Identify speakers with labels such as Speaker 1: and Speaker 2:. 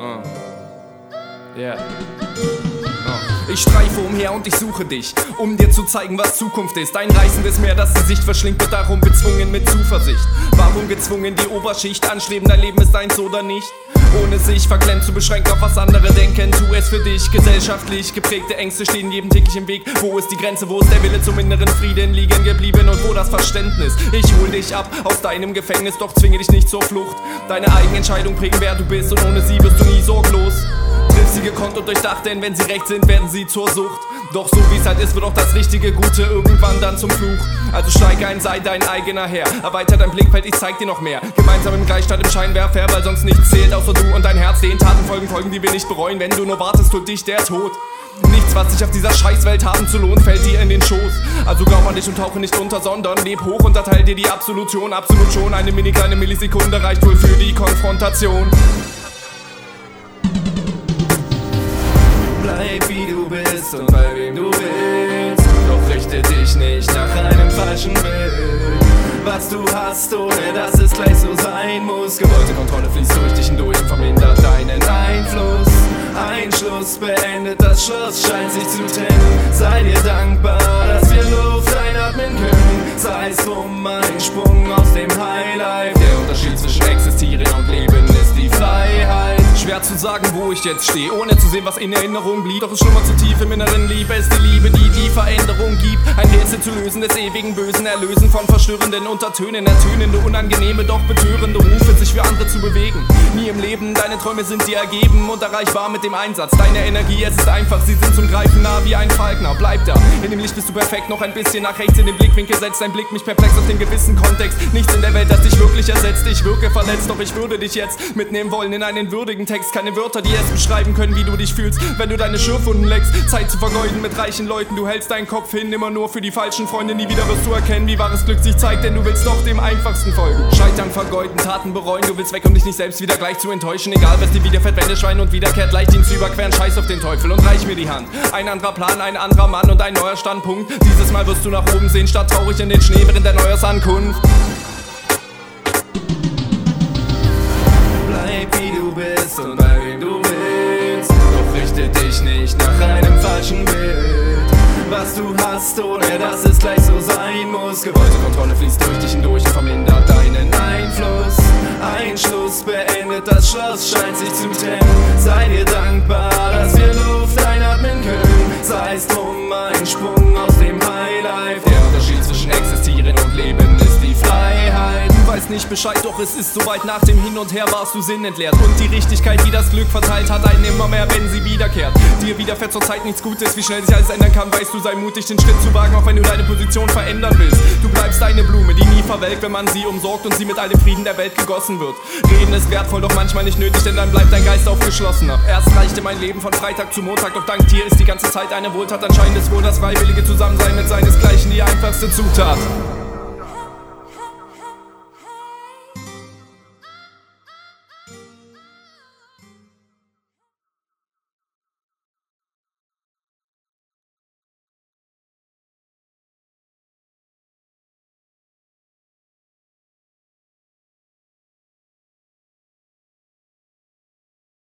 Speaker 1: Uh. Yeah. Ich streife umher und ich suche dich, um dir zu zeigen, was Zukunft ist. Ein reißendes Meer, das die Sicht verschlingt, wird darum bezwungen mit Zuversicht. Warum gezwungen, die Oberschicht anstreben, dein Leben ist eins oder nicht? Ohne sich verklemmt zu beschränken auf was andere denken, tu es für dich. Gesellschaftlich geprägte Ängste stehen jedem täglich im Weg. Wo ist die Grenze, wo ist der Wille zum inneren Frieden liegen geblieben und wo das Verständnis? Ich hol dich ab aus deinem Gefängnis, doch zwinge dich nicht zur Flucht. Deine Eigenentscheidung prägen, wer du bist und ohne sie wirst du nie sorglos. Triff sie gekonnt und durchdacht, denn wenn sie recht sind, werden sie zur Sucht. Doch so wie es halt ist, wird auch das richtige Gute irgendwann dann zum Fluch. Also steig ein, sei dein eigener Herr. Erweiter dein Blickfeld, ich zeig dir noch mehr. Gemeinsam im Gleichstand im Scheinwerfer, weil sonst nichts zählt, außer du und dein Herz. Den Taten folgen, Folgen, die wir nicht bereuen. Wenn du nur wartest, tut dich der Tod. Nichts, was sich auf dieser Scheißwelt haben zu lohnen, fällt dir in den Schoß. Also glaub an dich und tauche nicht unter, sondern leb hoch und erteil dir die Absolution. Absolut schon, eine mini kleine Millisekunde reicht wohl für die Konfrontation.
Speaker 2: Bist und bei wem du willst. Doch richte dich nicht nach einem falschen Bild. Was du hast, ohne dass es gleich so sein muss. Gewollte Kontrolle fließt durch dich hindurch und vermindert deinen Einfluss. Einschluss beendet das Schloss, scheint sich zu trennen. Sei dir dankbar, dass wir
Speaker 1: zu sagen, wo ich jetzt stehe, ohne zu sehen, was in Erinnerung blieb. Doch es schlummert zu tief im Inneren Liebe, ist die Liebe, die die Veränderung gibt. Ein Rätsel zu lösen des ewigen Bösen, erlösen von verstörenden Untertönen, ertönende, unangenehme, doch betörende Rufe, sich für andere zu bewegen. Nie im Leben, deine Träume sind dir ergeben und erreichbar mit dem Einsatz. Deine Energie, es ist einfach, sie sind zum Greifen nah wie ein Falkner. Bleib da, in dem Licht bist du perfekt, noch ein bisschen nach rechts in den Blickwinkel setzt dein Blick mich perplex auf den gewissen Kontext. Nichts in der Welt, das dich wirklich ersetzt. Ich wirke verletzt, doch ich würde dich jetzt mitnehmen wollen in einen würdigen Text. Keine Wörter, die es beschreiben können, wie du dich fühlst, wenn du deine Schürfwunden leckst. Zeit zu vergeuden mit reichen Leuten, du hältst deinen Kopf hin, immer nur für die falschen Freunde. Nie wieder wirst du erkennen, wie wahres Glück sich zeigt, denn du willst doch dem einfachsten folgen. Scheitern, vergeuden, Taten bereuen, du willst weg, um dich nicht selbst wieder gleich zu enttäuschen. Egal, was dir widerfährt, wende Schwein und wiederkehrt, leicht ihn zu überqueren. Scheiß auf den Teufel und reich mir die Hand. Ein anderer Plan, ein anderer Mann und ein neuer Standpunkt. Dieses Mal wirst du nach oben sehen, statt traurig in den Schnee während der Neujahrsankunft.
Speaker 2: Bleib wie du bist und bei wem du willst. Doch richte dich nicht nach einem falschen Bild. Was du hast, ohne dass es gleich so sein muss. Gewollte Kontrolle fließt durch dich hindurch und vermindert deinen Einfluss. Einschluss beendet das Schloss, scheint sich zu trennen. Sei dir dankbar,
Speaker 1: nicht Bescheid, doch es ist soweit nach dem Hin und Her warst du sinnentleert. Und die Richtigkeit, die das Glück verteilt, hat einen immer mehr, wenn sie wiederkehrt. Dir widerfährt zur Zeit nichts Gutes, wie schnell sich alles ändern kann, weißt du, sei mutig, den Schritt zu wagen, auch wenn du deine Position verändern willst. Du bleibst eine Blume, die nie verwelkt, wenn man sie umsorgt und sie mit all Frieden der Welt gegossen wird. Reden ist wertvoll, doch manchmal nicht nötig, denn dann bleibt dein Geist aufgeschlossener. Erst reichte mein Leben von Freitag zu Montag, doch dank dir ist die ganze Zeit eine Wohltat. Anscheinend ist wohl das freiwillige Zusammensein mit seinesgleichen die einfachste Zutat.